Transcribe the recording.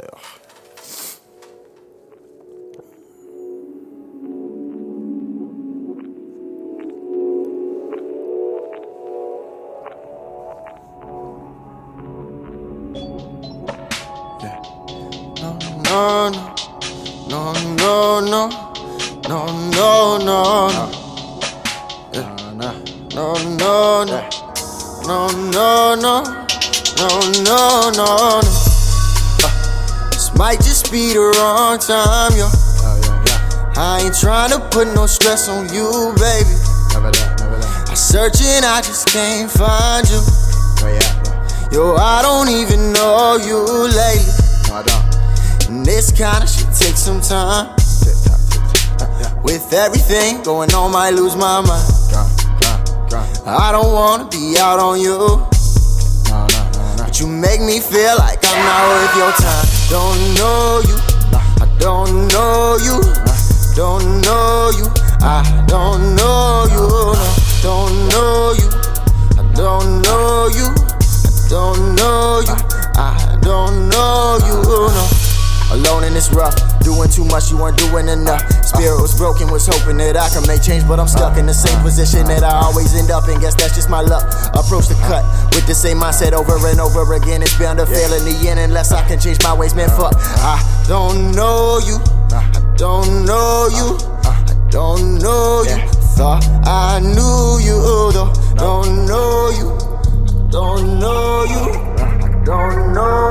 No, no, no, no, no, no, no, no. No, no, no, no, no, no, no, no, no, no. Might just be the wrong time, yo. I ain't trying to put no stress on you, baby. Never that, never that. I search and I just can't find you. Where you at? Yo, I don't even know you lately. No, I don't. And this kind of shit takes some time. Tick tock, tick tock. Yeah. With everything going on, might lose my mind. Grind, grind, grind. I don't wanna be out on you. But you make me feel like I'm not worth your time. Don't know you, I don't know you, don't know you, I don't know you, don't know you, I don't know you, I don't know you, I don't know you. Alone in this rough, doing too much, you weren't doing enough. Spirit was broken, was hoping that I could make change, but I'm stuck in the same position that I always end up in. Guess that's just my luck. Approach the cut with the same mindset over and over again. It's bound to fail in the end unless I can change my ways, man. Fuck, I don't know you, I don't know you, I don't know you. Thought I knew you, though. Don't know you. Don't know you, don't know you.